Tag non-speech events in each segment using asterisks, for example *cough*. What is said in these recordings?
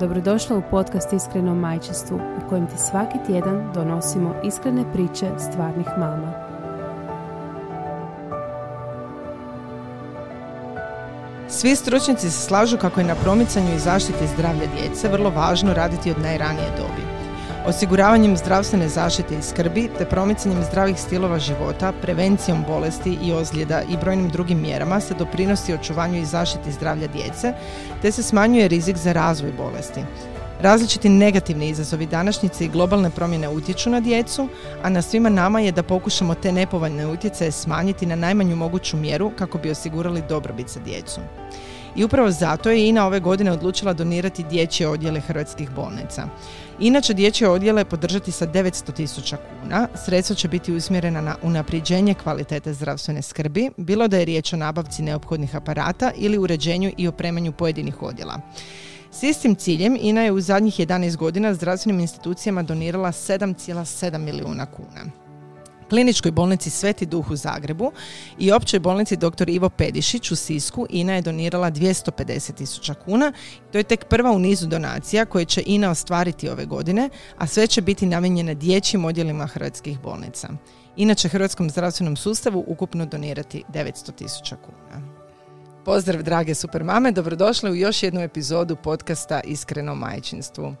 Dobrodošla u podcast Iskreno majčestvu u kojem ti svaki tjedan donosimo iskrene priče stvarnih mama. Svi stručnjaci se slažu kako je na promicanju i zaštiti zdravlja djece vrlo važno raditi od najranije dobi. Osiguravanjem zdravstvene zaštite i skrbi te promicanjem zdravih stilova života, prevencijom bolesti i ozljeda i brojnim drugim mjerama se doprinosi očuvanju i zaštiti zdravlja djece te se smanjuje rizik za razvoj bolesti. Različiti negativni izazovi današnjice i globalne promjene utječu na djecu, a na svima nama je da pokušamo te nepovoljne utjecaje smanjiti na najmanju moguću mjeru kako bi osigurali dobrobit za djecu. I upravo zato je INA ove godine odlučila donirati dječje odjele hrvatskih bolnica. Inače, dječje odjele podržati sa 900 tisuća kuna. Sredstva će biti usmjerena na unapređenje kvalitete zdravstvene skrbi, bilo da je riječ o nabavci neophodnih aparata ili uređenju i opremanju pojedinih odjela. S istim ciljem INA je u zadnjih 11 godina zdravstvenim institucijama donirala 7,7 milijuna kuna. Kliničkoj bolnici Sveti Duh u Zagrebu i općoj bolnici dr. Ivo Pedišić u Sisku INA je donirala 250 tisuća kuna. To je tek prva u nizu donacija koje će INA ostvariti ove godine, a sve će biti namijenjene dječjim odjelima hrvatskih bolnica. Inače, Hrvatskom zdravstvenom sustavu ukupno donirati 900 tisuća kuna. Pozdrav drage super mame, dobrodošli u još jednu epizodu podcasta Iskreno majčinstvu.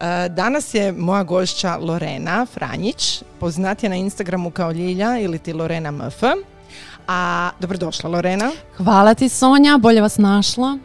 E, danas je moja gošća Lorena Franjić, poznatija na Instagramu kao Ljilja ili ti Lorena MF. A dobrodošla Lorena. Hvala ti Sonja, bolje vas našla.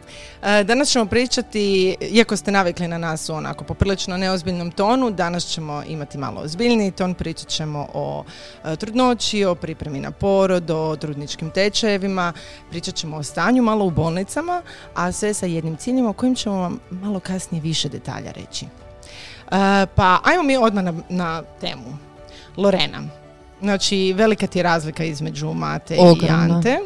E, danas ćemo pričati, iako ste navikli na nas u onako poprilično neozbiljnom tonu, danas ćemo imati malo ozbiljniji ton, pričat ćemo o e, trudnoći, o pripremi na porod, o trudničkim tečajevima, pričat ćemo o stanju malo u bolnicama, a sve sa jednim ciljem o kojim ćemo vam malo kasnije više detalja reći. E, pa ajmo mi odmah na, na temu. Lorena, znači velika ti je razlika između Mate i Ante.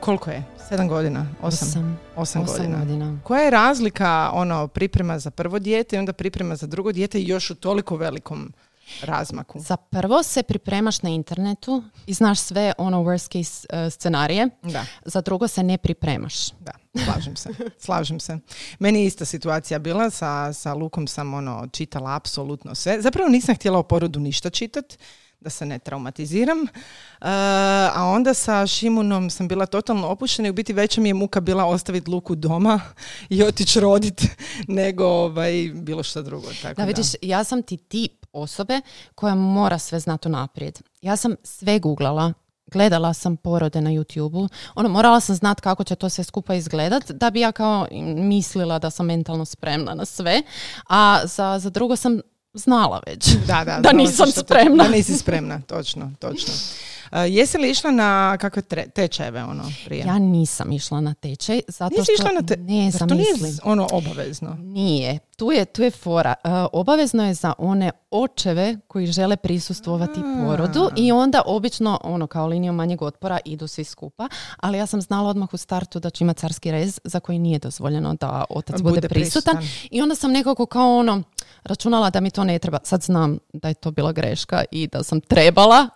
koliko je? Sedam godina? Osam? Osam, godina. godina. Koja je razlika ono priprema za prvo dijete i onda priprema za drugo dijete i još u toliko velikom razmaku? Za prvo se pripremaš na internetu i znaš sve ono worst case uh, scenarije. Da. Za drugo se ne pripremaš. Da, slažem se. *laughs* slažem se. Meni je ista situacija bila. Sa, sa Lukom sam ono čitala apsolutno sve. Zapravo nisam htjela o porodu ništa čitati da se ne traumatiziram. Uh, a onda sa Šimunom sam bila totalno opuštena i u biti veća mi je muka bila ostaviti Luku doma i otići rodit *laughs* nego ovaj, bilo što drugo. Tako da, vidiš, ja sam ti tip osobe koja mora sve znati naprijed. Ja sam sve googlala, gledala sam porode na YouTube-u, ono, morala sam znat kako će to sve skupa izgledat, da bi ja kao mislila da sam mentalno spremna na sve, a za, za drugo sam znala već da, da, *laughs* da nisam spremna. Da nisi spremna, točno, točno. Uh, jesi li išla na kakve tečajeve ono prije? Ja nisam išla na tečaj zato Nisi što išla na te... ne to nije ono obavezno. Nije. Tu je, tu je fora. Uh, obavezno je za one očeve koji žele prisustvovati porodu i onda obično ono kao linijom manjeg otpora idu svi skupa, ali ja sam znala odmah u startu da će imati carski rez za koji nije dozvoljeno da otac bude, bude prisutan. prisutan i onda sam nekako kao ono računala da mi to ne treba. Sad znam da je to bila greška i da sam trebala,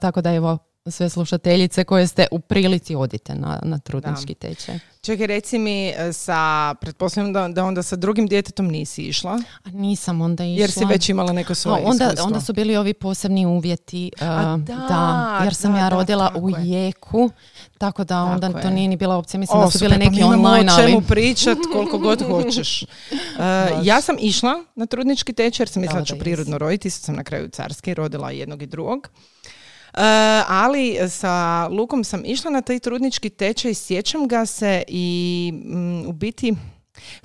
tako da evo sve slušateljice koje ste u prilici odite na, na trudnički tečaj. Čekaj, reci mi, e, sa, pretpostavljam da, da onda sa drugim djetetom nisi išla? A nisam onda išla. Jer si već imala neko svoje onda, iskustvo. Onda su bili ovi posebni uvjeti. Uh, da, jer sam ja rodila u jeku, tako da onda to nije ni bila opcija. Mislim da su bili pa neki online, ali... o čemu pričat koliko god hoćeš. *laughs* Uh, ja sam išla na trudnički tečaj jer sam mislila da ću prirodno roditi. Sad sam na kraju carski rodila jednog i drugog. E, ali sa Lukom sam išla na taj trudnički tečaj, sjećam ga se i mm, u biti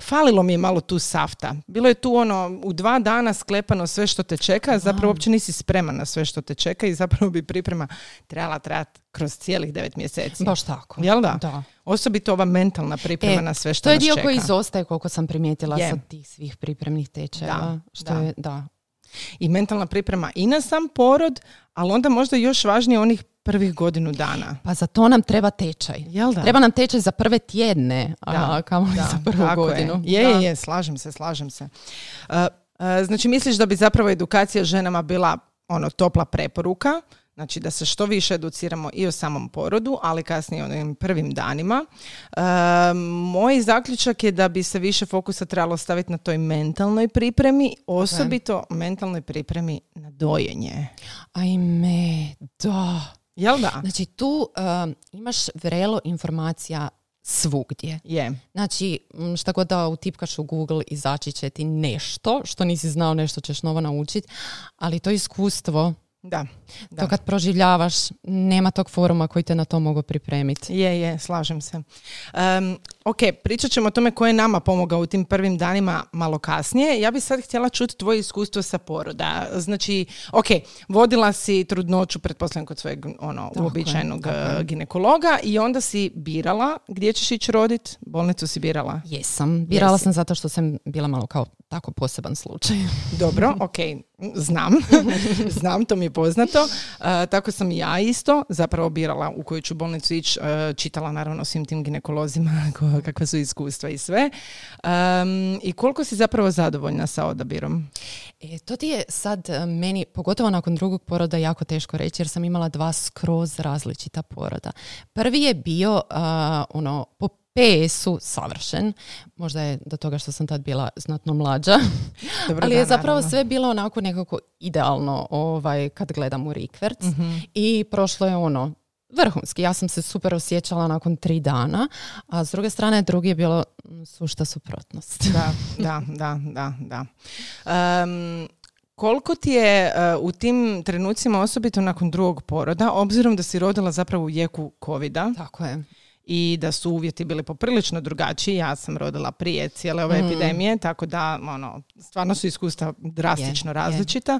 Falilo mi je malo tu safta. Bilo je tu ono u dva dana sklepano sve što te čeka, zapravo uopće nisi spreman na sve što te čeka i zapravo bi priprema trebala trajati kroz cijelih devet mjeseci. Baš tako. Jel da? Da. Osobito ova mentalna priprema e, na sve što To je dio koji izostaje koliko sam primijetila sa tih svih pripremnih tečajeva. Da, što Je, da I mentalna priprema i na sam porod, ali onda možda još važnije onih prvih godinu dana. Pa za to nam treba tečaj. Jel da? Treba nam tečaj za prve tjedne, Da, a kamoli za prvu tako godinu. Je, je, je, slažem se, slažem se. Uh, uh, znači misliš da bi zapravo edukacija ženama bila ono topla preporuka, znači da se što više educiramo i o samom porodu, ali kasnije o onim prvim danima. Uh, moj zaključak je da bi se više fokusa trebalo staviti na toj mentalnoj pripremi, osobito mentalnoj pripremi na dojenje. Ajme, da. Jel da? Znači tu um, imaš vrelo informacija svugdje. Je. Znači, šta god da utipkaš u Google, izaći će ti nešto što nisi znao, nešto ćeš novo naučiti, ali to iskustvo, Da. da. to kad proživljavaš, nema tog foruma koji te na to mogu pripremiti. Je, je, slažem se. Um, ok, pričat ćemo o tome ko je nama pomogao u tim prvim danima malo kasnije. Ja bih sad htjela čuti tvoje iskustvo sa poroda. Znači, ok, vodila si trudnoću, pretpostavljam kod svojeg ono, uobičajenog tako je. uh, ginekologa i onda si birala gdje ćeš ići rodit, bolnicu si birala. Jesam. Birala Jesi. sam zato što sam bila malo kao tako poseban slučaj. *laughs* Dobro, ok, znam. *laughs* znam, to mi je poznato. Uh, tako sam i ja isto zapravo birala u koju ću bolnicu ići. uh, čitala naravno svim tim ginekolozima *laughs* ko- kakva su iskustva i sve. Um, I koliko si zapravo zadovoljna sa odabirom? E, to ti je sad e, meni, pogotovo nakon drugog poroda, jako teško reći jer sam imala dva skroz različita poroda. Prvi je bio a, ono, po PS-u savršen. Možda je do toga što sam tad bila znatno mlađa. Dobro, Ali da, je zapravo naravno. sve bilo onako nekako idealno ovaj, kad gledam u rikverc. Mhm. I prošlo je ono vrhunski. Ja sam se super osjećala nakon tri dana, a s druge strane drugi je bilo mm, sušta suprotnost. Da, da, da, da, da. Um, koliko ti je uh, u tim trenucima, osobito nakon drugog poroda, obzirom da si rodila zapravo u jeku covida Tako je. I da su uvjeti bili poprilično drugačiji, ja sam rodila prije cijele ove Mm. epidemije, tako da ono, stvarno su iskustva drastično Je, je. različita.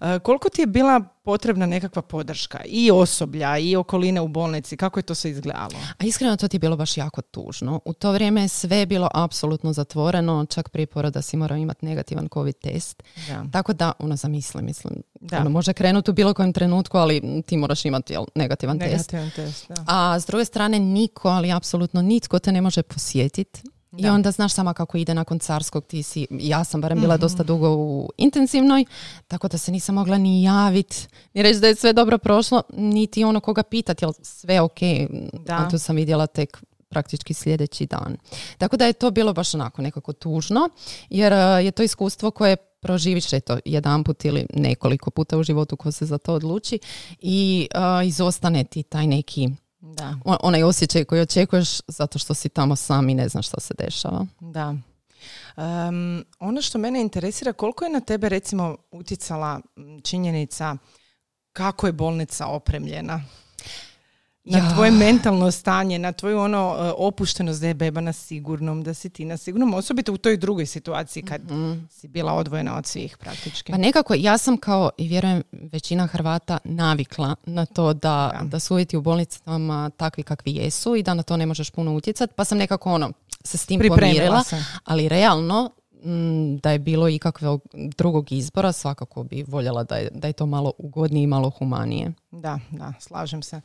Uh, koliko ti je bila potrebna nekakva podrška i osoblja i okoline u bolnici, kako je to sve izgledalo? A iskreno to ti je bilo baš jako tužno. U to vrijeme je sve bilo apsolutno zatvoreno, čak prije poroda si morao imati negativan covid test. Da. Tako da, ono, zamisli, mislim, Da. ono, može krenuti u bilo kojem trenutku, ali ti moraš imati jel, negativan test. Negativan test, da. A s druge strane, niko, ali apsolutno nitko te ne može posjetiti. I Da. onda znaš sama kako ide nakon carskog, ti si, ja sam barem Mhm. bila dosta dugo u intenzivnoj, tako da se nisam mogla ni javiti, ni reći da je sve dobro prošlo, niti ono koga pitati, jel sve ok, Da. a tu sam vidjela tek praktički sljedeći dan. Tako da je to bilo baš onako nekako tužno, jer eh, je to iskustvo koje proživiš eto jedan put ili nekoliko puta u životu ko se za to odluči i eh, izostane ti taj neki Da. on- onaj osjećaj koji očekuješ zato što si tamo sam i ne znaš što se dešava. Da. Em, ono što mene interesira, koliko je na tebe recimo utjecala činjenica kako je bolnica opremljena? Na Ja. tvoje mentalno stanje, na tvoju ono e, opuštenost da je beba na sigurnom, da si ti na sigurnom, osobito u toj drugoj situaciji kad si bila odvojena od svih praktički. Pa nekako ja sam kao i vjerujem većina Hrvata navikla na to da, Da. da su uvjeti u bolnicama takvi kakvi jesu i da na to ne možeš puno utjecati pa sam nekako ono se s tim Pripremila pomirila. Ali realno mm, da je bilo ikakvog drugog izbora svakako bi voljela da je, da je to malo ugodnije i malo humanije. Da, da, slažem se.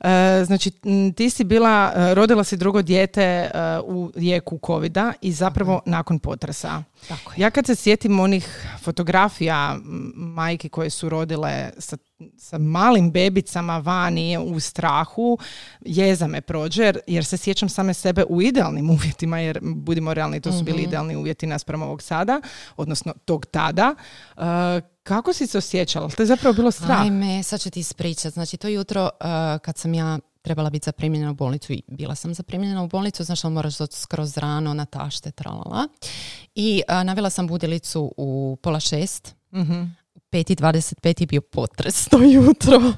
E, znači, ti si bila, e, rodila si drugo dijete e, u jeku covida i zapravo nakon potresa. Tako Ja kad se sjetim onih fotografija m, majki koje su rodile sa, sa malim bebicama vani u strahu, jeza me prođe jer, jer se sjećam same sebe u idealnim *laughs* uvjetima, jer budimo realni, to su bili idealni uvjeti naspram ovog sada, odnosno tog tada. E, kako si se osjećala? To je zapravo bilo strah. Ajme, sad ću ti ispričat. Znači to jutro uh, kad sam ja trebala biti zaprimljena u bolnicu i bila sam zaprimljena u bolnicu, znaš ali moraš doći skroz rano na tašte, tralala. I uh, navela sam budilicu u pola šest. Mhm. U 5.25 je bio potres to jutro.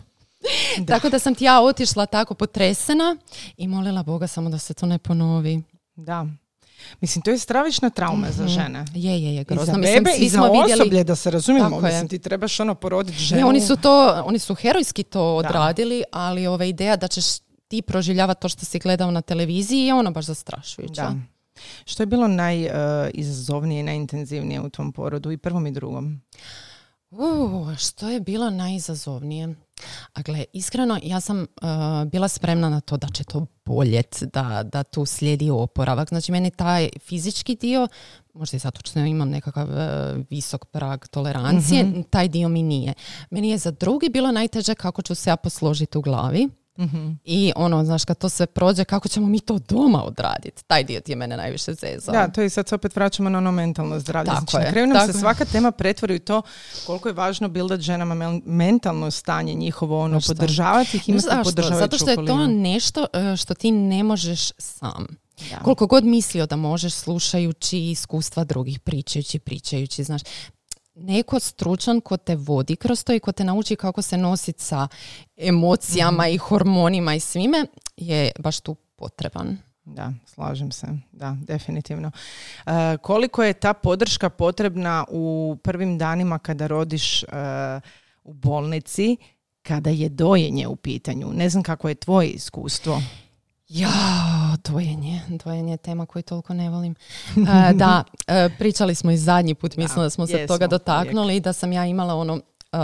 Tako da sam ti ja otišla tako potresena i molila Boga samo da se to ne ponovi. Da. Mislim, to je stravična trauma za žene. Je, je, je, I grozno. za Mislim, bebe svi i za vidjeli- osoblje, da se razumijemo. Tako je. Mislim, ti trebaš ono poroditi ženu. Ne, oni su to, oni su herojski to odradili, ali ova ideja da ćeš ti proživljavati to što si gledao na televiziji je ono baš zastrašujuća. Da. Što je bilo najizazovnije i najintenzivnije u tvom porodu i prvom i drugom? Uh, što je bilo najizazovnije? A gle, iskreno, ja sam uh, bila spremna na to da će to boljet, da, da tu slijedi oporavak. Znači, meni taj fizički dio, možda i zato što imam nekakav uh, visok prag tolerancije, Mhm. taj dio mi nije. Meni je za drugi bilo najteže kako ću se ja posložiti u glavi. Mhm. I ono, znaš, kad to sve prođe, kako ćemo mi to doma odraditi? Taj dio ti je mene najviše zezao. Da, to i sad se opet vraćamo na ono mentalno zdravlje. Tako znači, na je, kraju nam tako se je. svaka tema pretvori u to koliko je važno bildat ženama mentalno stanje njihovo, ono, podržavati ih, imati podržavajuću Zato što je to okolinu. nešto e, što ti ne možeš sam. Da. Koliko god mislio da možeš slušajući iskustva drugih, pričajući, pričajući, znaš, neko stručan ko te vodi kroz to i ko te nauči kako se nositi sa emocijama Mhm. i hormonima i svime je baš tu potreban. Da, slažem se. Da, definitivno. E, koliko je ta podrška potrebna u prvim danima kada rodiš e, u bolnici, kada je dojenje u pitanju? Ne znam kako je tvoje iskustvo. Ja, dojenje. Dojenje je tema koju toliko ne volim. *laughs* Da, e, pričali smo i zadnji put, mislim da smo se jesmo, toga dotaknuli, da sam ja imala ono e,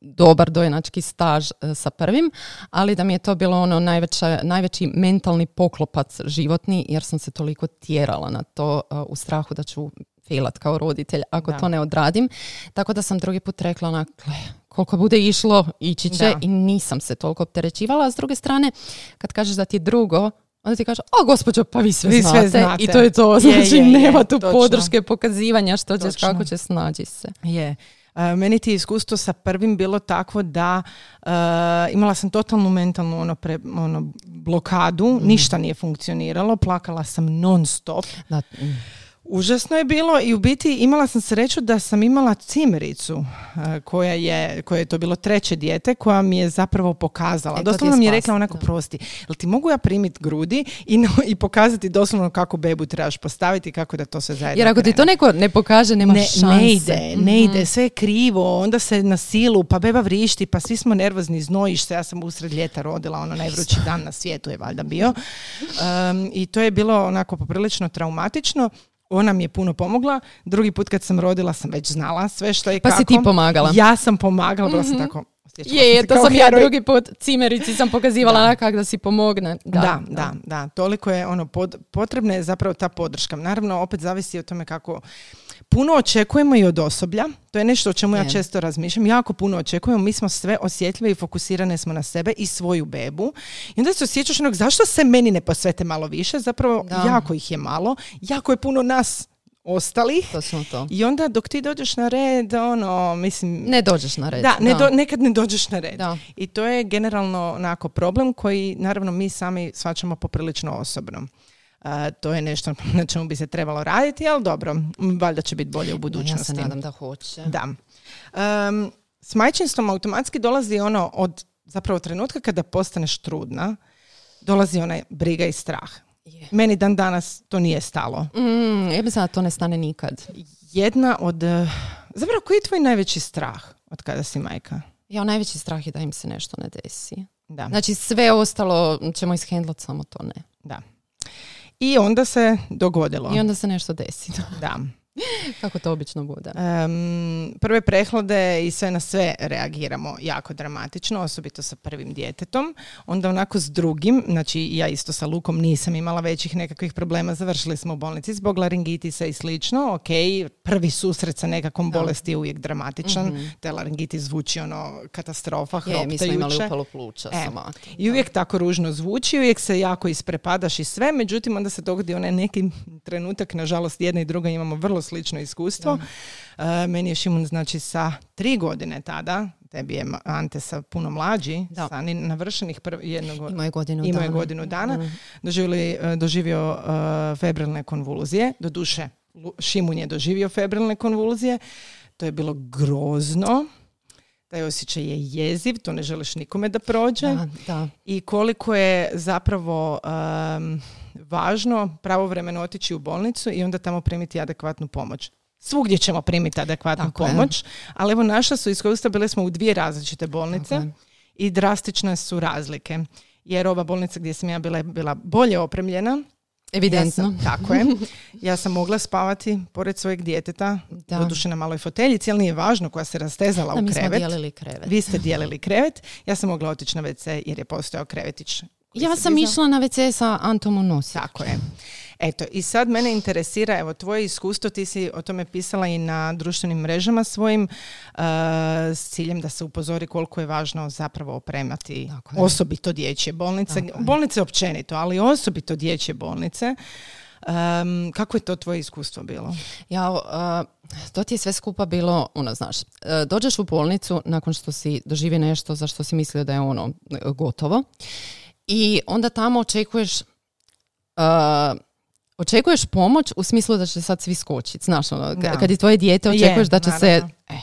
dobar dojenački staž e, sa prvim, ali da mi je to bilo ono najveća, najveći mentalni poklopac životni, jer sam se toliko tjerala na to u strahu da ću failat kao roditelj ako Da. to ne odradim. Tako da sam drugi put rekla onak, "Gle, koliko bude išlo, ići će Da. i nisam se toliko opterećivala. A s druge strane, kad kažeš da ti je drugo, onda ti kaže, o gospođo, pa vi sve, Vi sve znate. znate. I to je to, znači je, je, nema tu točno. podrške, pokazivanja što ćeš, Točno. kako će snađi se. Je. E, meni ti je iskustvo sa prvim bilo takvo da e, imala sam totalnu mentalnu ono, pre, ono blokadu, ništa nije funkcioniralo, plakala sam non stop. Da, mm. Užasno je bilo i u biti imala sam sreću da sam imala cimericu e, koja je, koje je to bilo treće dijete koja mi je zapravo pokazala. E, doslovno mi je rekla onako da. prosti, jel ti mogu ja primiti grudi i, no- i pokazati doslovno kako bebu trebaš postaviti kako da to sve zajedno Jer ako ti to krene. neko ne pokaže, nema ne, šanse. ne ide, ne Mhm. ide, sve je krivo, onda se na silu, pa beba vrišti, pa svi smo nervozni, znojiš se, ja sam usred ljeta rodila, ono najvrući dan na svijetu je valjda bio. Um, I to je bilo onako poprilično traumatično. Ona mi je puno pomogla. Drugi put kad sam rodila sam već znala sve što i Pa kako. si ti pomagala. Ja sam pomagala, bila sam tako... Je, je, to sam ja heroj. drugi put cimerici sam pokazivala onak kak da si pomogne. Da, da, da, Toliko je ono, pod, potrebna je zapravo ta podrška. Naravno, opet zavisi o tome kako puno očekujemo i od osoblja. To je nešto o čemu ja često razmišljam. Jako puno očekujemo. Mi smo sve osjetljive i fokusirane smo na sebe i svoju bebu. I onda se osjećaš onog, zašto se meni ne posvete malo više? Zapravo, Da. jako ih je malo. Jako je puno nas ostalih. To smo to. I onda dok ti dođeš na red, ono, mislim... Ne dođeš na red. Da, ne do- nekad ne dođeš na red. Da. I to je generalno onako problem koji naravno mi sami shvaćamo poprilično osobno. A, to je nešto *laughs* na čemu bi se trebalo raditi, ali dobro, valjda će biti bolje u Ja budućnosti. se nadam da hoće. Da. Um, s majčinstvom automatski dolazi ono od zapravo trenutka kada postaneš trudna, dolazi onaj briga i strah. Je. Meni dan danas to nije stalo. Mm, ja da to ne stane nikad. Jedna od... eh, Zapravo, koji je tvoj najveći strah od kada si majka? Ja, najveći strah je da im se nešto ne desi. Da. Znači sve ostalo ćemo ishendlat, samo to ne. da. I onda se dogodilo. I onda se nešto desi. Da. *laughs* Kako to obično bude. Em, prve prehlade i sve na sve reagiramo jako dramatično, osobito sa prvim djetetom. Onda onako s drugim, znači ja isto sa Lukom nisam imala većih nekakvih problema, završili smo u bolnici zbog laringitisa i slično. Ok, prvi susret sa nekakvom bolesti je uvijek dramatičan. Te laringitis zvuči ono katastrofa, Je, mi smo imali upalo pluća E. I uvijek tako ružno zvuči, uvijek se jako isprepadaš i sve, međutim onda se dogodi onaj neki trenutak, nažalost jedna i druga imamo vrlo slično iskustvo. E, meni je Šimun znači sa tri godine tada, tebi je Ante sa puno mlađi, Da. sa ni navršenih prv, jednog Imao je godinu imao je dana. godinu dana, Mm. doživjeli, e, doživio e, febrilne konvulzije, doduše Šimun je doživio febrilne konvulzije, to je bilo grozno, taj osjećaj je jeziv, to ne želiš nikome da prođe Da, da. i koliko je zapravo um, važno pravovremeno otići u bolnicu i onda tamo primiti adekvatnu pomoć. Svugdje ćemo primiti adekvatnu Tako je. pomoć, ali evo naša su iskustva, bile smo u dvije različite bolnice Tako je. i drastične su razlike. Jer ova bolnica gdje sam ja bila je bila bolje opremljena, Evidentno. Ja sam, tako je. Ja sam mogla spavati pored svojeg djeteta, Da. doduše na maloj foteljici, ali nije važno, koja se rastezala Da, u mi smo krevet. dijelili krevet. Vi ste dijelili krevet, ja sam mogla otići na WC jer je postojao krevetić. Ja sam dizao. išla na WC sa Antom u nosi. Tako je. Eto, i sad mene interesira, evo, tvoje iskustvo, ti si o tome pisala i na društvenim mrežama svojim, uh, s ciljem da se upozori koliko je važno zapravo opremati Tako je. osobito dječje bolnice, Tako je. bolnice općenito, ali osobito dječje bolnice. Um, kako je to tvoje iskustvo bilo? Ja, uh, to ti je sve skupa bilo, ono, znaš, uh, dođeš u bolnicu nakon što si doživi nešto za što si mislio da je ono gotovo i onda tamo očekuješ uh, očekuješ pomoć u smislu da će sad svi skočiti, znaš, ono, Da. kad je tvoje dijete Je, očekuješ da će se... naravno. Eh.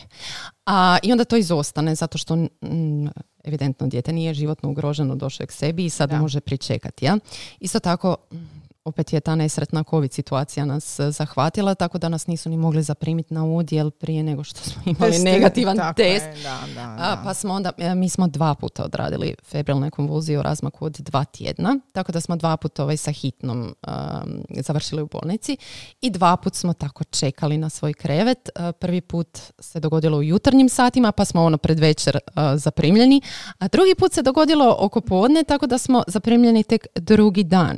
A, I onda to izostane zato što mm, evidentno dijete nije životno ugroženo, došlo je k sebi i sad Da. može pričekati. Ja? Isto tako, mm, opet je ta nesretna COVID situacija nas eh, zahvatila, tako da nas nisu ni mogli zaprimiti na udjel prije nego što smo imali Test- negativan tako test. je, da, da, da. pa smo onda, e, mi smo dva puta odradili febrilne konvulzije u razmaku od dva tjedna, tako da smo dva puta ovaj sa hitnom um, završili u bolnici i dva put smo tako čekali na svoj krevet. Uh, prvi put se dogodilo u jutarnjim satima, pa smo ono pred večer uh, zaprimljeni, a drugi put se dogodilo oko podne, tako da smo zaprimljeni tek drugi dan.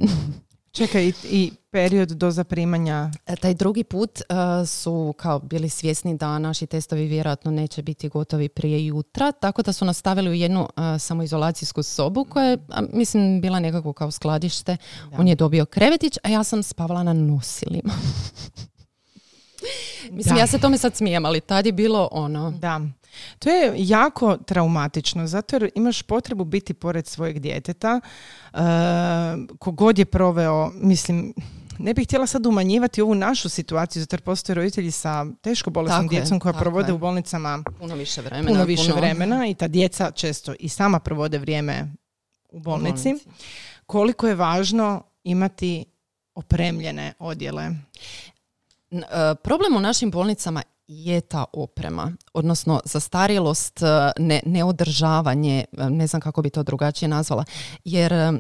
Čekaj, i, i period do zaprimanja E, Taj drugi put uh, su kao bili svjesni da naši testovi vjerojatno neće biti gotovi prije jutra, tako da su nas stavili u jednu uh, samoizolacijsku sobu koja je, a, mislim, bila nekako kao skladište. On je dobio krevetić, a ja sam spavala na nosilima. *laughs* mislim, Da. ja se tome sad smijem, ali tad je bilo ono... Da. To je jako traumatično, zato jer imaš potrebu biti pored svojeg djeteta. E, kogod je proveo, mislim, ne bih htjela sad umanjivati ovu našu situaciju, zato jer postoje roditelji sa teško bolesnom Tako je, djecom koja provode je. u bolnicama Puno više vremena. puno više puno- vremena i ta djeca često i sama provode vrijeme u bolnici. bolnici. Koliko je važno imati opremljene odjele. N- e, Problem u našim bolnicama je ta oprema, odnosno zastarjelost, e, ne, neodržavanje, e, ne znam kako bi to drugačije nazvala, jer e,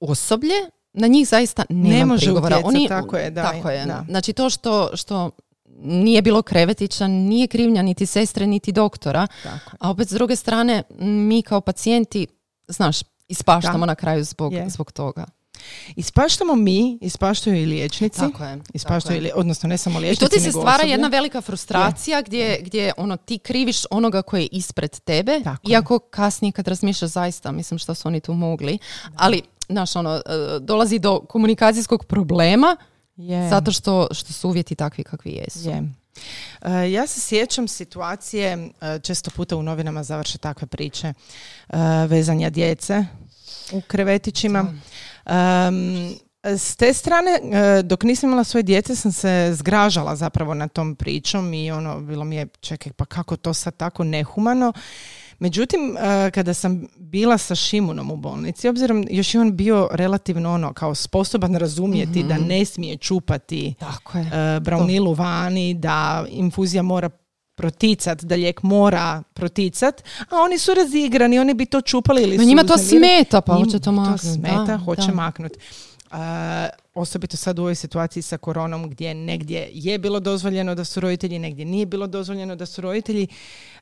osoblje na njih zaista nema Ne može prigovora. utjecat, tako je, da, tako je. da. Znači to što, što nije bilo krevetića, nije krivnja niti sestre, niti doktora, Tako. a opet s druge strane mi kao pacijenti, znaš, ispaštamo Da. na kraju zbog, Je. zbog toga. Ispaštamo mi, ispaštaju i liječnici. Tako je. Ispaštaju, tako je. odnosno ne samo I liječnici, tu ti se stvara osoblje. jedna velika frustracija gdje, gdje ono, ti kriviš onoga koji je ispred tebe, Tako je. iako kasnije kad razmišljaš zaista, mislim što su oni tu mogli, ali znaš, ono, e, dolazi do komunikacijskog problema Je. zato što, što su uvjeti takvi kakvi jesu. Je. E, ja se sjećam situacije, e, često puta u novinama završe takve priče, e, vezanja djece u krevetićima. Em, s te strane, e, dok nisam imala svoje djece, sam se zgražala zapravo na tom pričom i ono, bilo mi je, čekaj, pa kako to sad tako nehumano. Međutim, e, kada sam bila sa Šimunom u bolnici, obzirom još je on bio relativno ono, kao sposoban razumjeti da ne smije čupati Tako je. e, braunilu vani, da infuzija mora proticat, da lijek mora proticat, a oni su razigrani, oni bi to čupali ili Ma su njima to smeta, pa hoće to maknut, smeta, da, hoće da. maknut. E, osobito sad u ovoj situaciji sa koronom gdje negdje je bilo dozvoljeno da su roditelji, negdje nije bilo dozvoljeno da su roditelji.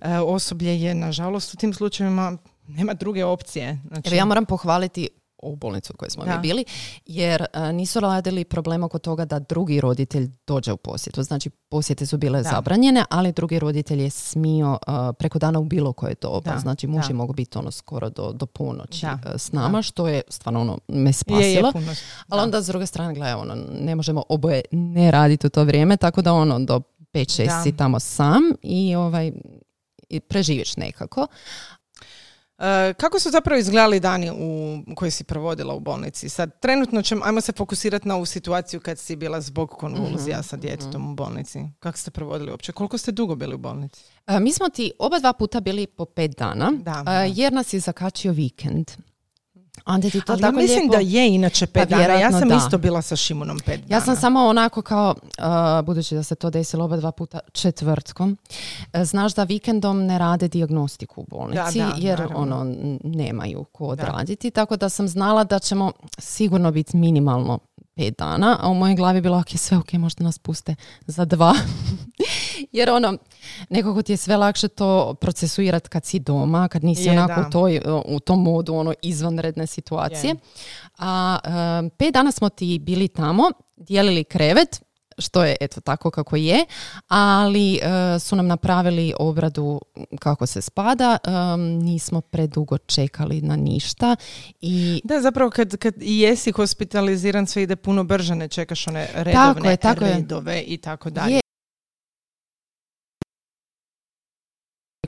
E, osoblje je, nažalost, u tim slučajevima nema druge opcije. Znači, Evo ja moram pohvaliti ovu bolnicu u kojoj smo Da. mi bili, jer e, nisu radili problem oko toga da drugi roditelj dođe u posjetu. Znači, posjete su bile Da. zabranjene, ali drugi roditelj je smio e, preko dana u bilo koje doba. Da, Znači, muž da. je mogao biti ono skoro do, do ponoći e, s nama, što je stvarno ono, me spasilo. je, je puno. Ali da. onda s druge strane, gledaj, ono, ne možemo oboje ne raditi u to vrijeme, tako da ono, do 5-6 Da. si tamo sam i ovaj, i preživiš nekako. E, kako su zapravo izgledali dani u koje si provodila u bolnici? Sad, trenutno ćemo, ajmo se fokusirati na ovu situaciju kad si bila zbog konvulzija Mhm, sa djetetom u bolnici. Kako ste provodili uopće? Koliko ste dugo bili u bolnici? E, Mi smo ti oba dva puta bili po pet dana, Da, e, da. jer nas je zakačio vikend. Onda ti to Ali tako mislim lijepo... da je inače pet Pa dana. Ja sam da. isto bila sa Šimunom pet dana. Ja sam samo onako kao, e, budući da se to desilo oba dva puta četvrtkom, e, znaš da vikendom ne rade dijagnostiku u bolnici, Da, da, jer naravno. ono nemaju ko Da. odraditi, tako da sam znala da ćemo sigurno biti minimalno pet dana, a u mojoj glavi je bilo, ok, sve ok, možda nas puste za dva. Jer ono, nekako ti je sve lakše to procesuirati kad si doma, kad nisi Je, onako da. u, toj, u tom modu ono, izvanredne situacije. A em, pet dana smo ti bili tamo, dijelili krevet, što je eto tako kako je, ali e, su nam napravili obradu kako se spada, em, nismo predugo čekali na ništa i Da, zapravo kad, kad jesi hospitaliziran sve ide puno brže, ne čekaš one redovne Tako je, tako je. redove i tako dalje.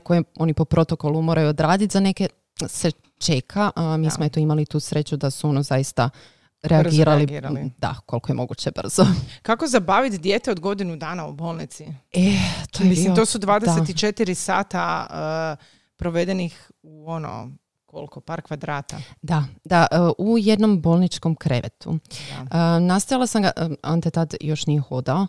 Koje oni po protokolu moraju odraditi za neke se čeka, a mi Da. smo eto imali tu sreću da su ono zaista reagirali, reagirali. da, koliko je moguće brzo. *laughs* Kako zabaviti dijete od godinu dana u bolnici? E, to je Mislim, bio- to su 24 sata uh, provedenih u ono, koliko, par kvadrata. Da, da, e, u jednom bolničkom krevetu. Da. Nastojala sam ga, Ante tad još nije hodao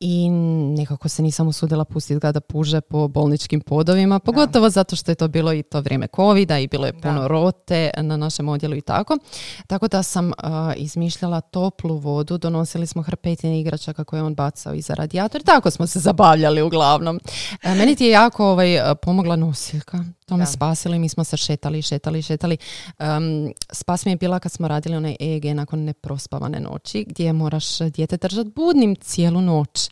i nekako se nisam usudila pustiti ga da puže po bolničkim podovima, pogotovo zato što je to bilo i to vrijeme covida i bilo je puno Da. rote na našem odjelu i tako. Tako da sam e, izmišljala toplu vodu, donosili smo hrpetine igračaka koje je on bacao iza radijator. Tako smo se zabavljali uglavnom. E, meni ti je jako ovaj, pomogla nosiljka. To me Da. spasilo i mi smo se šetali, šetali, šetali. Um, spas mi je bila kad smo radili onaj EEG nakon neprospavane noći gdje moraš dijete držati budnim cijelu noć.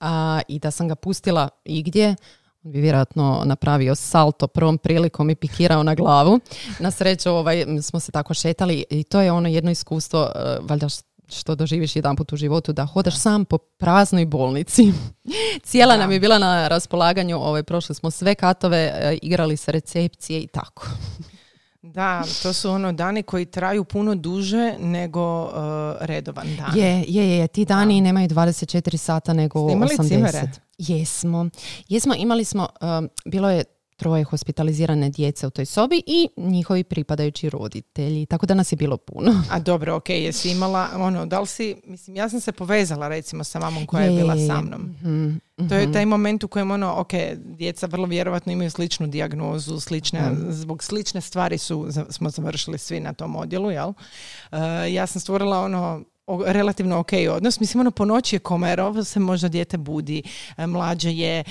A, I da sam ga pustila igdje, on bi vjerojatno napravio salto prvom prilikom i pikirao na glavu. Na sreću ovaj, smo se tako šetali i to je ono jedno iskustvo, e, valjda što doživiš jedanput u životu, da hodaš sam po praznoj bolnici. *laughs* Cijela Da. nam je bila na raspolaganju, ovaj, prošli smo sve katove, e, igrali se recepcije i tako. Da, to su ono dani koji traju puno duže nego uh, redovan dan. Je, je, je, ti dani nemaju 24 sata nego Ste imali 80. cimere? Jesmo. Jesmo, imali smo, um, bilo je troje hospitalizirane djece u toj sobi i njihovi pripadajući roditelji, tako da nas je bilo puno. A dobro, ok, jesi imala, ono, da li si, mislim, ja sam se povezala recimo sa mamom koja je, Je, bila sa mnom. Mhm, To je mhm. taj moment u kojem ono, ok, djeca vrlo vjerojatno imaju sličnu dijagnozu, slične, zbog slične stvari su, smo završili svi na tom odjelu, jel? Uh, ja sam stvorila ono, relativno ok odnos. Mislim, ono, po noći je komerov, se možda dijete budi, e, mlađe je, e,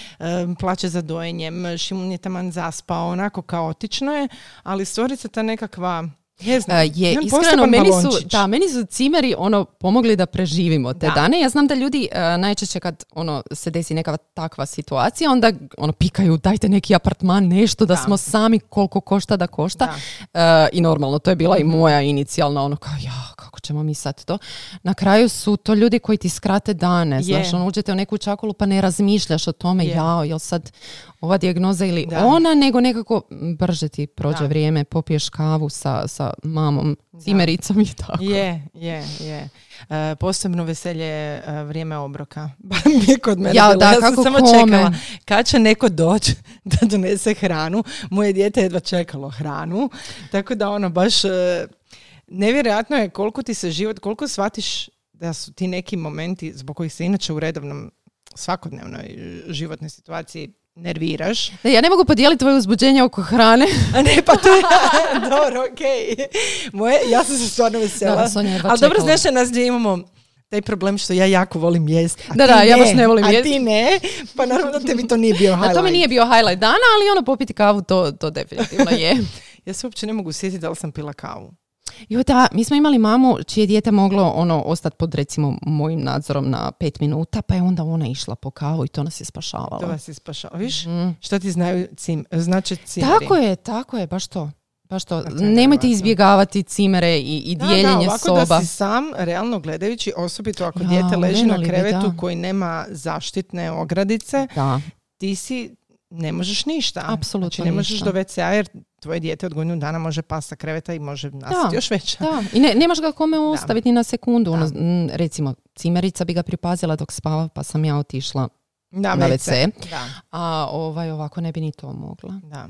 plaće za dojenjem, Šimun je taman zaspao, onako kaotično je, ali stvori se ta nekakva ne znam, E, je iskreno meni su da meni su cimeri ono pomogli da preživimo te Da. dane ja znam da ljudi e, najčešće kad ono se desi neka takva situacija onda ono pikaju dajte neki apartman nešto da, Da. smo sami koliko košta da košta Da. E, i normalno to je bila i moja inicijalna ono kao ja kako ćemo mi sad to na kraju su to ljudi koji ti skrate dane znaš ono uđete u neku čakulu pa ne razmišljaš o tome Je. jao jel sad ova dijagnoza ili Da. ona nego nekako brže ti prođe Da. vrijeme popiješ kavu sa, sa mamom, cimericom i tako. Je, je, je. E, posebno veselje je e, vrijeme obroka. *laughs* Bar mi je kod mene Ja, bilo. da, ja sam kako samo kome? čekala kad će neko doći *laughs* da donese hranu. Moje dijete je jedva čekalo hranu. Tako da ono baš e, nevjerojatno je koliko ti se život, koliko shvatiš da su ti neki momenti zbog kojih se inače u redovnom svakodnevnoj životnoj situaciji nerviraš. Ne, Ja ne mogu podijeliti tvoje uzbuđenje oko hrane. *laughs* A ne, pa to je, *laughs* dobro, okej. Moje, ja sam se stvarno vesela. Da, Sonja je Ali dobro, znaš, nas gdje imamo taj problem što ja jako volim jest. A Da, ti da, ja baš ne volim A jest. ti ne, pa naravno da tebi to nije bio *laughs* A highlight. to mi nije bio highlight dana, ali ono popiti kavu, to, to definitivno je. Ja se uopće ne mogu sjetiti da li sam pila kavu. Jo, da, mi smo imali mamu čije dijete moglo ono ostati pod recimo mojim nadzorom na pet minuta, pa je onda ona išla po kavu i to nas je spašavalo. To vas ispašalo. Viš, Mm. šta ti znaju cim, znači cimeri? Tako je, tako je, baš to. Baš to. je Nemojte izbjegavati cimere i, i Da, dijeljenje da, ovako soba. da si sam, realno gledajući, osobito ako Ja, dijete leži na bi, krevetu da. koji nema zaštitne ogradice, Da, ti si ne možeš ništa. Apsolutno Znači ne možeš ništa. do WC-a jer tvoje dijete od godinu dana može pasti sa kreveta i može nastati još veća. da. I ne, nemaš ga kome ostaviti ni na sekundu. Ono, recimo, cimerica bi ga pripazila dok spava, pa sam ja otišla Da, na WC. A ovaj, ovako ne bi ni to mogla. da.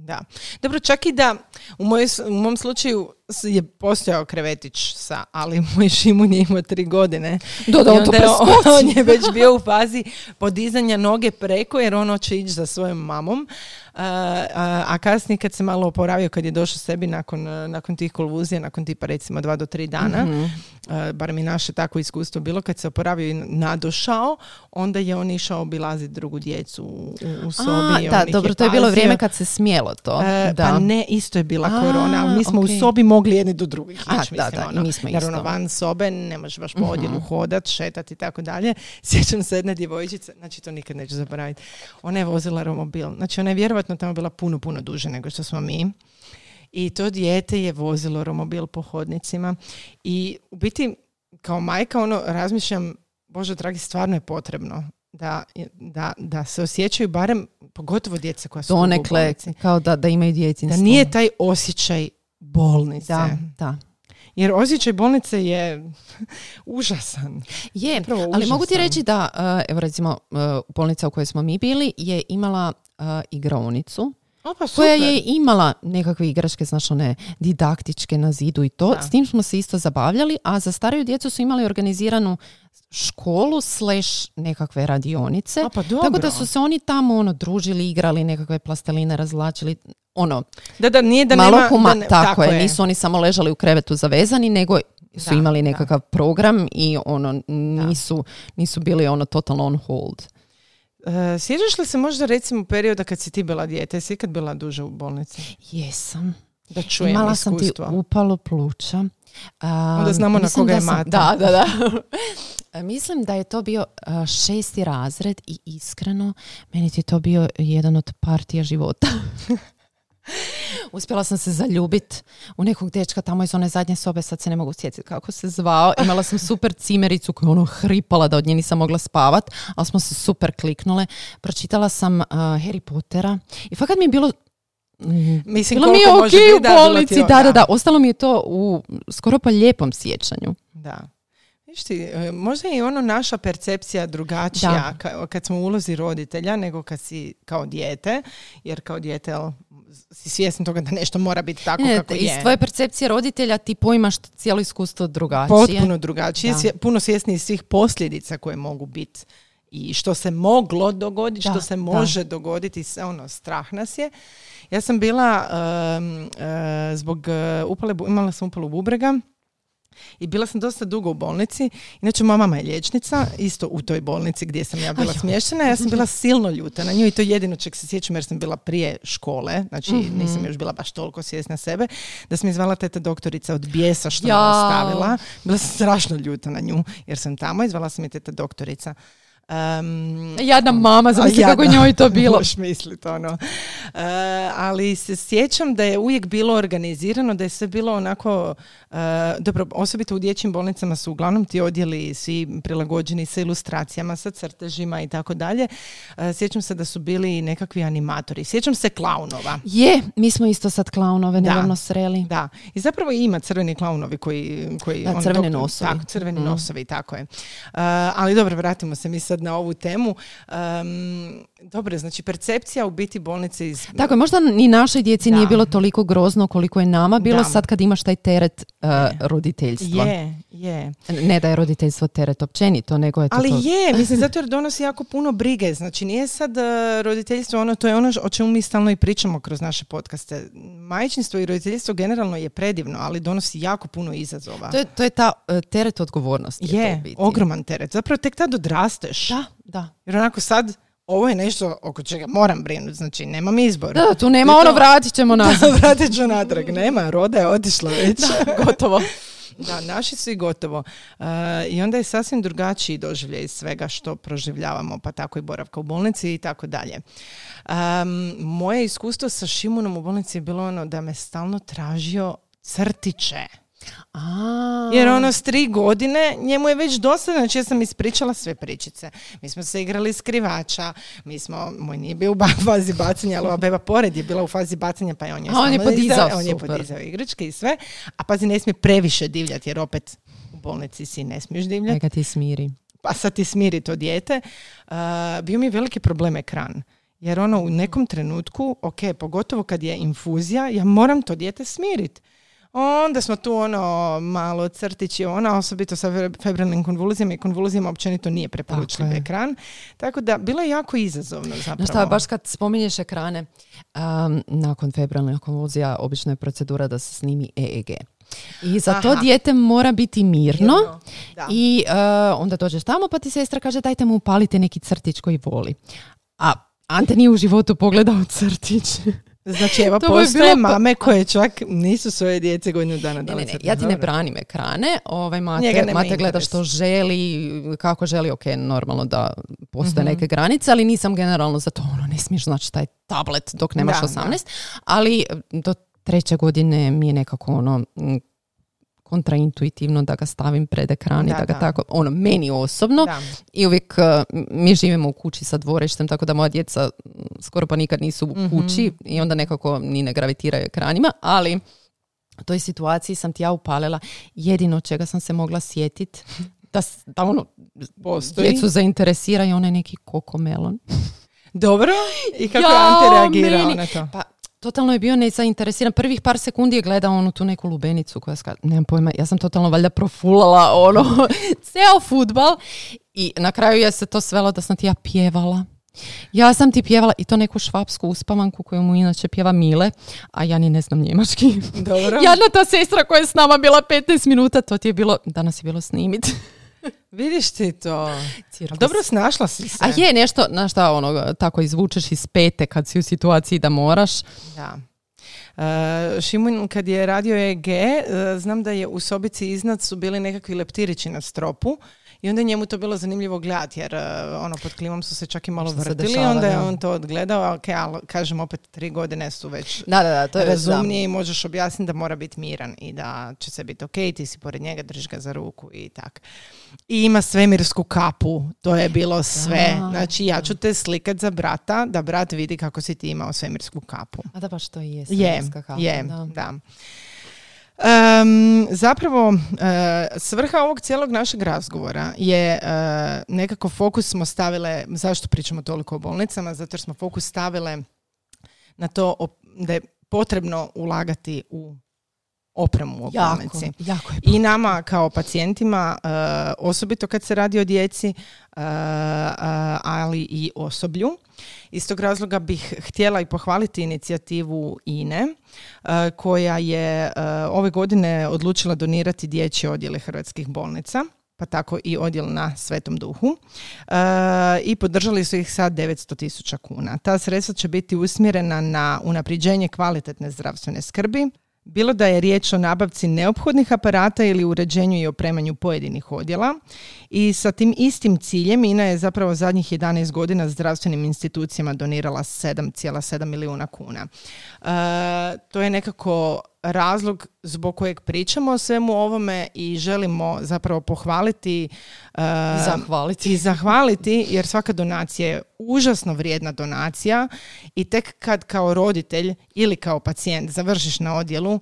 Da. Dobro, čak i da u, moj, u mom slučaju je postojao krevetić sa, ali moj *laughs* Šimun je imao tri godine. Da, da, on to preskoči. on je već bio u fazi podizanja noge preko jer on hoće ići za svojom mamom. A, a, a kasnije kad se malo oporavio, kad je došao sebi nakon, nakon tih kolvuzija, nakon tipa recimo dva do tri dana, Mhm. E, bar mi naše takvo iskustvo bilo, kad se oporavio i nadošao, onda je on išao obilaziti drugu djecu u, u sobi. A, da, dobro, to je bilo vrijeme kad se smjelo to. E, da. Pa ne, isto je bila korona, ali mi smo u sobi mogli jedni do drugih A, mislim, da, da, ono, mi smo jer ono van sobe ne možeš baš po odjelu mm hodat, šetat i tako dalje. *laughs* Sjećam se jedne djevojčice, znači to nikad neću zaboraviti, ona je vozila romobil. Znači ona je vjerovatno tamo bila puno, puno duže nego što smo mi. I to dijete je vozilo romobil po hodnicima. I u biti, kao majka, ono, razmišljam, Bože dragi, stvarno je potrebno da, da, da se osjećaju barem, pogotovo djeca koja su Donekle, kao da, da imaju djetinstvo. Da nije taj osjećaj bolnice. Da, da. Jer osjećaj bolnice je *laughs* užasan. Je, ali mogu ti reći da, eh, evo recimo, uh, bolnica u kojoj smo mi bili je imala uh, igraonicu pa koja je imala nekakve igračke, znaš one didaktičke na zidu i to. S tim smo se isto zabavljali, a za stariju djecu su imali organiziranu školu slash nekakve radionice. pa tako da su se oni tamo ono družili, igrali nekakve plasteline, razlačili ono da, da, nije da malo nema, huma, da tako, je, nisu oni samo ležali u krevetu zavezani, nego su imali nekakav program i ono nisu, nisu bili ono totalno on hold. Uh, sjećaš li se možda recimo perioda kad si ti bila dijete? Jesi ikad bila duže u bolnici? Jesam. Da čujem Imala sam ti upalo pluća. Um, Onda znamo na koga je mata. Da, da, da. *laughs* mislim da je to bio šesti razred i iskreno meni ti to bio jedan od partija života. *laughs* Uspjela sam se zaljubit u nekog dečka tamo iz one zadnje sobe, sad se ne mogu sjetiti kako se zvao. Imala sam super cimericu koju ono hripala da od nje nisam mogla spavat, ali smo se super kliknule. Pročitala sam uh, Harry Pottera i fakat mi je bilo mm, Mislim, bilo mi je može u bolnici, da, da, da. Ostalo mi je to u skoro pa lijepom sjećanju. Da. Viš ti, e, možda je i ono naša percepcija drugačija kad smo u ulozi roditelja nego kad si kao dijete, jer kao dijete si svjesni toga da nešto mora biti tako ne, kako iz je. Iz tvoje percepcije roditelja ti poimaš cijelo iskustvo drugačije. Potpuno drugačije. Puno svjesni svih posljedica koje mogu biti i što se moglo dogoditi, što se može dogoditi, ono, strah nas je. Ja sam bila uh, zbog e, upale, imala sam upalu bubrega i bila sam dosta dugo u bolnici. Inače, moja mama je liječnica, isto u toj bolnici gdje sam ja bila smještena. Ja sam bila silno ljuta na nju i to jedino čeg se sjećam jer sam bila prije škole, znači mm nisam još bila baš toliko svjesna sebe, da sam izvala teta doktorica od bijesa što ja. me ostavila. Bila sam strašno ljuta na nju jer sam tamo, izvala sam je teta doktorica. Um, Jadna mama, znam se kako njoj to *laughs* bilo. Možeš misliti, ono. Uh, ali se sjećam da je uvijek bilo organizirano, da je sve bilo onako, uh, dobro, osobito u dječjim bolnicama su uglavnom ti odjeli svi prilagođeni sa ilustracijama, sa crtežima i tako dalje. Uh, sjećam se da su bili nekakvi animatori. Sjećam se klaunova. Je, mi smo isto sad klaunove nedavno sreli. Da, i zapravo ima crveni klaunovi koji... koji da, crveni nosovi. Tako, crveni mm. nosovi, tako je. ali dobro, vratimo se mi sad na ovu temu. Um, dobro, znači percepcija u biti bolnice iz... Tako je, možda ni našoj djeci nije bilo toliko grozno koliko je nama bilo sad kad imaš taj teret uh, roditeljstva. Je, je. Ne da je roditeljstvo teret općenito, nego je to... Ali je, mislim, zato jer donosi jako puno brige. Znači nije sad uh, roditeljstvo ono, to je ono o čemu mi stalno i pričamo kroz naše podcaste. Majčinstvo i roditeljstvo generalno je predivno, ali donosi jako puno izazova. To je, to je ta uh, teret odgovornosti. Je, je ogroman teret. Zapravo tek tad odrasteš. Da, da. Jer onako sad ovo je nešto oko čega moram brinuti, znači nemam izbor. Da, tu nema ono, vratit ćemo *laughs* nazad. Da, vratit ću natrag, nema, roda je otišla već. Da, gotovo. *laughs* Da, naši su i gotovo. Uh, I onda je sasvim drugačiji doživljaj svega što proživljavamo, pa tako i boravka u bolnici i tako dalje. Um, moje iskustvo sa Šimunom u bolnici je bilo ono da me stalno tražio crtiće. A. Jer ono s tri godine njemu je već dosta, znači ja sam ispričala sve pričice. Mi smo se igrali skrivača, mi smo, moj nije bio u *laughs* fazi bacanja, ali ova beba pored je bila u fazi bacanja, pa je on je, on je podizao, on je podizao igračke i sve. A pazi, ne smije previše divljati, jer opet u bolnici si ne smiješ divljati. Neka ti smiri. Pa sad ti smiri to dijete. Uh, bio mi je veliki problem ekran. Jer ono u nekom trenutku, ok, pogotovo kad je infuzija, ja moram to dijete smiriti. Onda smo tu ono malo crtići, ona osobito sa febrilnim konvulzijama i konvulzijama općenito nije preporučljiv ekran. Tako da bilo je jako izazovno zapravo. šta, baš kad spominješ ekrane, um, nakon febrilnih konvulzija obično je procedura da se snimi EEG. I za to Aha. dijete mora biti mirno. Mirno, da. I e, onda dođeš tamo pa ti sestra kaže dajte mu upalite neki crtić koji voli. A Ante nije u životu pogledao crtić. Znači, evo, *laughs* postoje bilo pa- mame koje čak nisu svoje djece godinu dana Ne, dale ne, ne, ja ti ne branim ekrane, ovaj mate, mate gleda što želi, kako želi, ok, normalno da postoje Mhm. neke granice, ali nisam generalno za to, ono, ne smiješ znači taj tablet dok nemaš Da, 18, ali do treće godine mi je nekako ono, kontraintuitivno da ga stavim pred ekran i Da, da ga da. tako, ono, meni osobno Da. i uvijek uh, mi živimo u kući sa dvorištem, tako da moja djeca skoro pa nikad nisu u Mhm. kući i onda nekako ni ne gravitiraju ekranima, ali u toj situaciji sam ti ja upalila jedino čega sam se mogla sjetit da, da ono, Postoji. djecu zainteresira i onaj neki kokomelon. Dobro. I kako je Jao, Ante reagirao meni- na to? Pa, totalno je bio nezainteresiran. Prvih par sekundi je gledao onu tu neku lubenicu koja ska... Nemam pojma, ja sam totalno valjda profulala ono, *laughs* ceo futbal. I na kraju je se to svelo da sam ti ja pjevala. Ja sam ti pjevala i to neku švapsku uspavanku koju mu inače pjeva Mile, a ja ni ne znam njemački. Dobro. *laughs* Jadna ta sestra koja je s nama bila 15 minuta, to ti je bilo, danas je bilo snimit. *laughs* Vidiš ti to. Cirkus. Dobro snašla si se. A je nešto, na šta ono, tako izvučeš iz pete kad si u situaciji da moraš. Da. Uh, Šimun kad je radio EG, uh, znam da je u sobici iznad su bili nekakvi leptirići na stropu i onda je njemu to bilo zanimljivo gledati jer uh, ono pod klimom su se čak i malo vrtili, dešava, onda je on to odgledao, ok, ali kažem opet tri godine su već Da, da, da, to je razumnije i možeš objasniti da mora biti miran i da će se biti ok, ti si pored njega, držiš ga za ruku i tak. I ima svemirsku kapu, to je bilo sve. Da. Znači ja ću te slikat za brata, da brat vidi kako si ti imao svemirsku kapu. A da baš to i je. Je, svemirska kapa, je, da. da. Em, zapravo, e, svrha ovog cijelog našeg razgovora je e, nekako fokus smo stavile, zašto pričamo toliko o bolnicama? Zato jer smo fokus stavile na to da je potrebno ulagati u opremu u Jako, bolnici. jako je. I nama kao pacijentima, e, osobito kad se radi o djeci, e, e, ali i osoblju. Iz tog razloga bih htjela i pohvaliti inicijativu INE, koja je ove godine odlučila donirati dječje odjele hrvatskih bolnica pa tako i odjel na Svetom duhu e, i podržali su ih sa 900 tisuća kuna. Ta sredstva će biti usmjerena na unapređenje kvalitetne zdravstvene skrbi, bilo da je riječ o nabavci neophodnih aparata ili uređenju i opremanju pojedinih odjela. I sa tim istim ciljem INA je zapravo zadnjih 11 godina zdravstvenim institucijama donirala 7,7 milijuna kuna. E, to je nekako razlog zbog kojeg pričamo o svemu ovome i želimo zapravo pohvaliti e, I zahvaliti. i zahvaliti jer svaka donacija je užasno vrijedna donacija i tek kad kao roditelj ili kao pacijent završiš na odjelu, uh,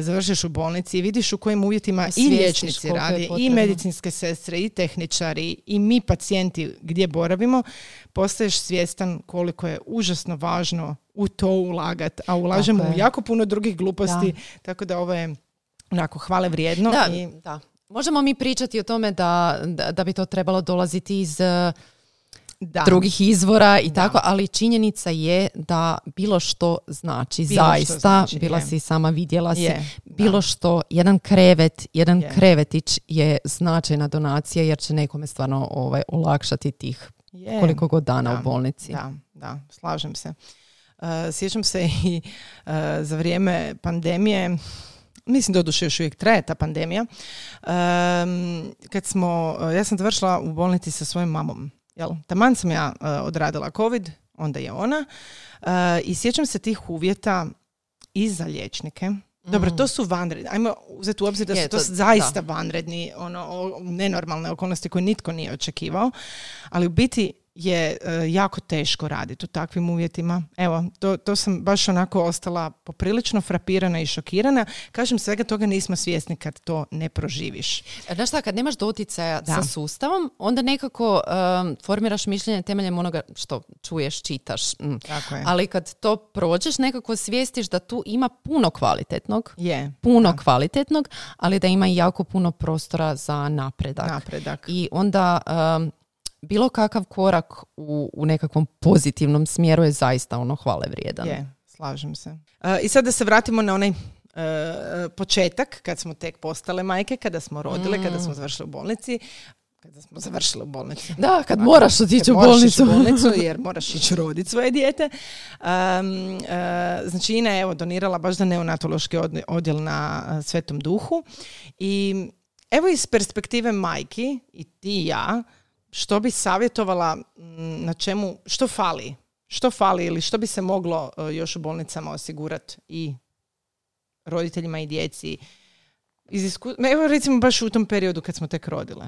završiš u bolnici i vidiš u kojim uvjetima i liječnici rade i medicinske sestre i tehničari i mi pacijenti gdje boravimo, postaješ svjestan koliko je užasno važno u to ulagati, a ulažemo u jako puno drugih gluposti, tako da ovo je onako hvale vrijedno Da, i da. Možemo mi pričati o tome da, da, da bi to trebalo dolaziti iz eh, da. drugih izvora i Da. tako, ali činjenica je da bilo što znači, Bilo što zaista, znači, bila je. si sama, vidjela si, Je, bilo da. što, jedan krevet, jedan Je. krevetić je značajna donacija jer će nekome stvarno ovaj, olakšati tih Je. koliko god dana Da, u bolnici. Da, da, slažem se. Uh, sjećam se i uh, za vrijeme pandemije, mislim da doduše još uvijek traje ta pandemija, um, kad smo, uh, ja sam završila u bolnici sa svojom mamom. Jel? Taman sam ja uh, odradila covid, onda je ona. Uh, I sjećam se tih uvjeta i za liječnike. Dobro, to su vanredni. Ajmo uzeti u obzir da Je, su to, to- zaista vanredni, ono, o- nenormalne okolnosti koje nitko nije očekivao. Ali u biti je e, jako teško raditi u takvim uvjetima. Evo, to, to sam baš onako ostala poprilično frapirana i šokirana. Kažem, svega toga nismo svjesni kad to ne proživiš. E, Znaš šta, kad nemaš doticaja Da. sa sustavom, onda nekako um, formiraš mišljenje temeljem onoga što čuješ, čitaš. mm. Tako je. Ali kad to prođeš, nekako svijestiš da tu ima puno kvalitetnog, je. puno kvalitetnog, ali da ima i jako puno prostora za napredak. Napredak. I onda um, bilo kakav korak u, u nekakvom pozitivnom smjeru je zaista ono hvale vrijedan. Je, slažem se. E, I sad da se vratimo na onaj e, početak kad smo tek postale majke, kada smo rodile, kada smo završile u bolnici, kada smo završile u bolnici. Da, kad moraš otići u bolnicu. u bolnicu jer moraš ići roditi svoje dijete. Um, e, znači Ina je evo donirala baš za neonatološki od- odjel na e, Svetom duhu i evo iz perspektive majki i ti i ja, što bi savjetovala m, na čemu, što fali? Što fali ili što bi se moglo e, još u bolnicama osigurati i roditeljima i djeci? Iz isku... Evo recimo baš u tom periodu kad smo tek rodile.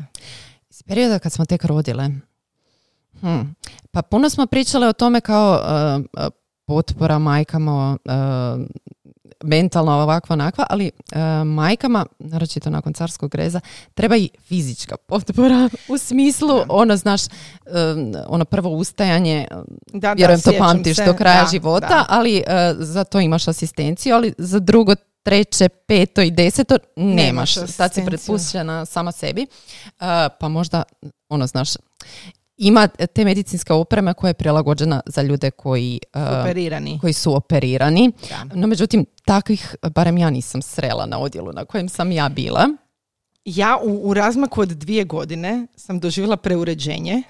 Iz perioda kad smo tek rodile. Hm. Pa puno smo pričale o tome kao uh, uh, potpora majkama, mentalno ovakva onakva, ali uh, majkama, naročito nakon carskog reza, treba i fizička potpora *laughs* u smislu, ono, znaš, um, ono prvo ustajanje, Da, vjerujem to pamtiš do kraja Da, života, da. ali uh, za to imaš asistenciju, ali za drugo, treće, peto i deseto nemaš. Sad si pretpuštena sama sebi. Uh, pa možda, ono, znaš, ima te medicinske opreme koja je prilagođena za ljude koji, uh, Operirani. koji su operirani. Da. No, međutim, takvih, barem ja nisam srela na odjelu na kojem sam ja bila. Ja u, u razmaku od dvije godine sam doživjela preuređenje.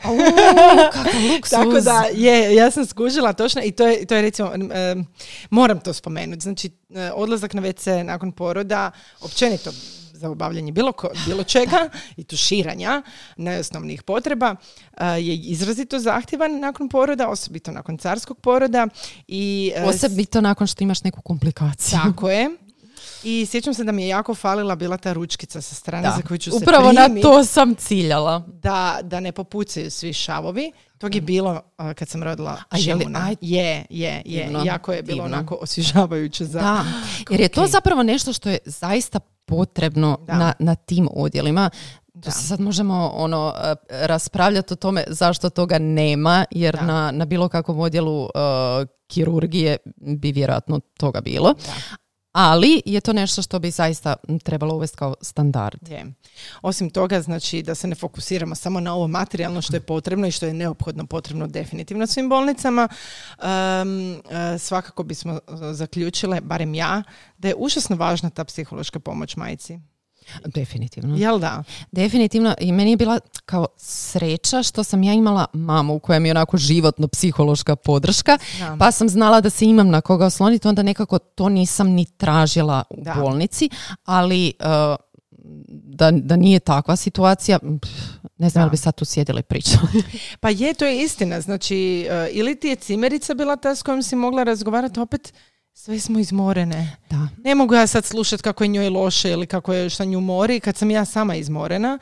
*laughs* kakav luksuz. Tako da je, ja sam skužila točno i to je, to je recimo, em, moram to spomenuti. Znači, e, odlazak na WC nakon poroda, općenito za obavljanje bilo, ko- bilo čega i tuširanja najosnovnijih potreba e, je izrazito zahtjevan nakon poroda, osobito nakon carskog poroda i e, Osobito nakon što imaš neku komplikaciju. tako je. I sjećam se da mi je jako falila bila ta ručkica sa strane za koju ću se Upravo na to sam ciljala. da, da ne popucaju svi šavovi. Tog je bilo uh, kad sam rodila A je li- aj, Je, je, je. divno, Jako je bilo divno. onako osvježavajuće za... Da, jer je to ok. zapravo nešto što je zaista potrebno Da. na, na tim odjelima. Da. To se sad možemo ono eh, raspravljati o tome zašto toga nema, jer Da. na, na bilo kakvom odjelu eh, kirurgije bi vjerojatno toga bilo. Ali je to nešto što bi zaista trebalo uvesti kao standard. Je. Osim toga, znači da se ne fokusiramo samo na ovo materijalno što je potrebno i što je neophodno potrebno definitivno svim bolnicama. Um, svakako bismo uh, zaključile, barem ja, da je užasno važna ta psihološka pomoć majci. Definitivno. Jel da? Definitivno i meni je bila kao sreća što sam ja imala mamu koja mi je onako životno psihološka podrška Da. pa sam znala da se imam na koga osloniti onda nekako to nisam ni tražila u Da. bolnici ali uh, da, da nije takva situacija pff, ne znam Da. li bi sad tu sjedili i pričali. *laughs* Pa je, to je istina. Znači, uh, ili ti je cimerica bila ta s kojom si mogla razgovarati, opet sve smo izmorene. da. Ne mogu ja sad slušati kako je njoj loše ili kako je šta nju mori kad sam ja sama izmorena.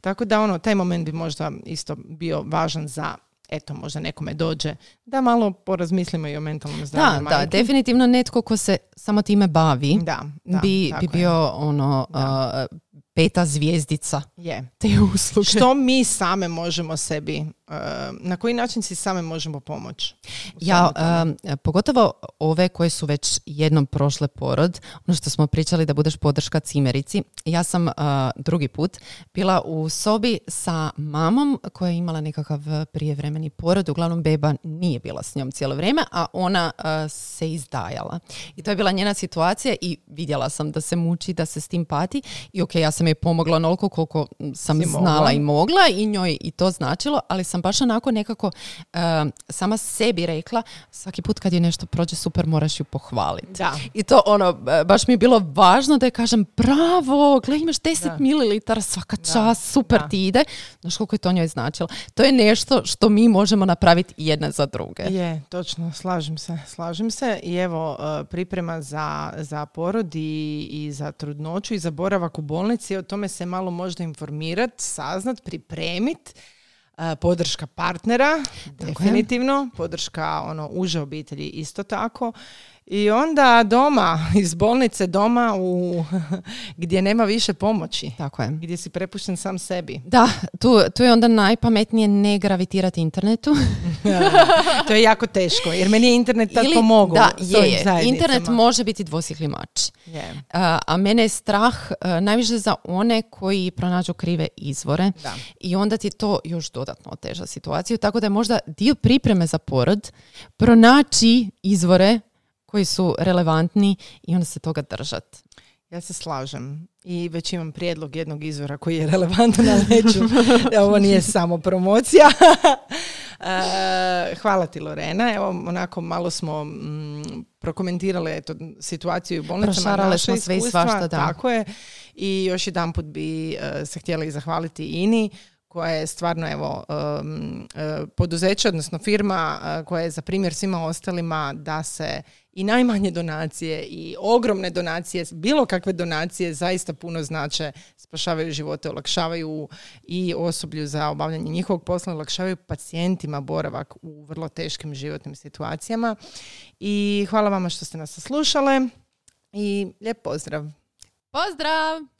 Tako da ono, taj moment bi možda isto bio važan za eto, možda nekome dođe da malo porazmislimo i o mentalnom zdravlju Da, da, definitivno netko ko se samo time bavi Da, da, bi, bi bio ono Da. uh, peta zvijezdica Je. te usluge. Što mi same možemo sebi, uh, na koji način si same možemo pomoći? Ja, um, pogotovo ove koje su već jednom prošle porod, ono što smo pričali da budeš podrška cimerici, ja sam uh, drugi put bila u sobi sa mamom koja je imala nekakav prijevremeni porod, uglavnom beba nije bila s njom cijelo vrijeme, a ona uh, se izdajala. I to je bila njena situacija i vidjela sam da se muči, da se s tim pati i ok, ja sam joj pomogla onoliko koliko sam Si znala mogla. i mogla i njoj i to značilo, ali sam baš onako nekako uh, sama sebi rekla svaki put kad je nešto prođe super moraš ju pohvaliti. Da. I to ono, e, baš mi je bilo važno da je kažem bravo, gle imaš 10 Da. mililitara svaka čast, super da. ti ide. Znaš koliko je to njoj značilo. To je nešto što mi možemo napraviti jedna za druge. Je, točno, slažem se, slažem se. I evo, e, priprema za, za porod i, i za trudnoću i za boravak u bolnici, o tome se malo možda informirat, saznat, pripremit. E, Podrška partnera, definitivno. Podrška ono, uže obitelji isto tako. I onda doma, *laughs* iz bolnice doma u, *laughs* gdje nema više pomoći. Tako je. Gdje si prepušten sam sebi. Da, tu, tu je onda najpametnije ne gravitirati internetu. *laughs* to je jako teško, jer meni je internet tad Ili- pomogao. Da, je. Internet može biti dvosjekli mač. Je. A, a mene je strah a, najviše za one koji pronađu krive izvore Da. i onda ti to još dodatno oteža situaciju. Tako da je možda dio pripreme za porod pronaći izvore koji su relevantni i onda se toga držati. Ja se slažem i već imam prijedlog jednog izvora koji je relevantan, ali neću. *laughs* Ovo nije samo promocija. *laughs* E, hvala ti Lorena. Evo, onako malo smo mm, prokomentirale eto, situaciju u bolnicama. Prošarale smo sve i svašta, da. Tako je. I još jedan put bi uh, se htjeli zahvaliti INI koja je stvarno evo um, poduzeće, odnosno firma koja je za primjer svima ostalima da se i najmanje donacije i ogromne donacije, bilo kakve donacije zaista puno znače, spašavaju živote, olakšavaju i osoblju za obavljanje njihovog posla, olakšavaju pacijentima boravak u vrlo teškim životnim situacijama. I hvala vama što ste nas slušale i lijep pozdrav. Pozdrav!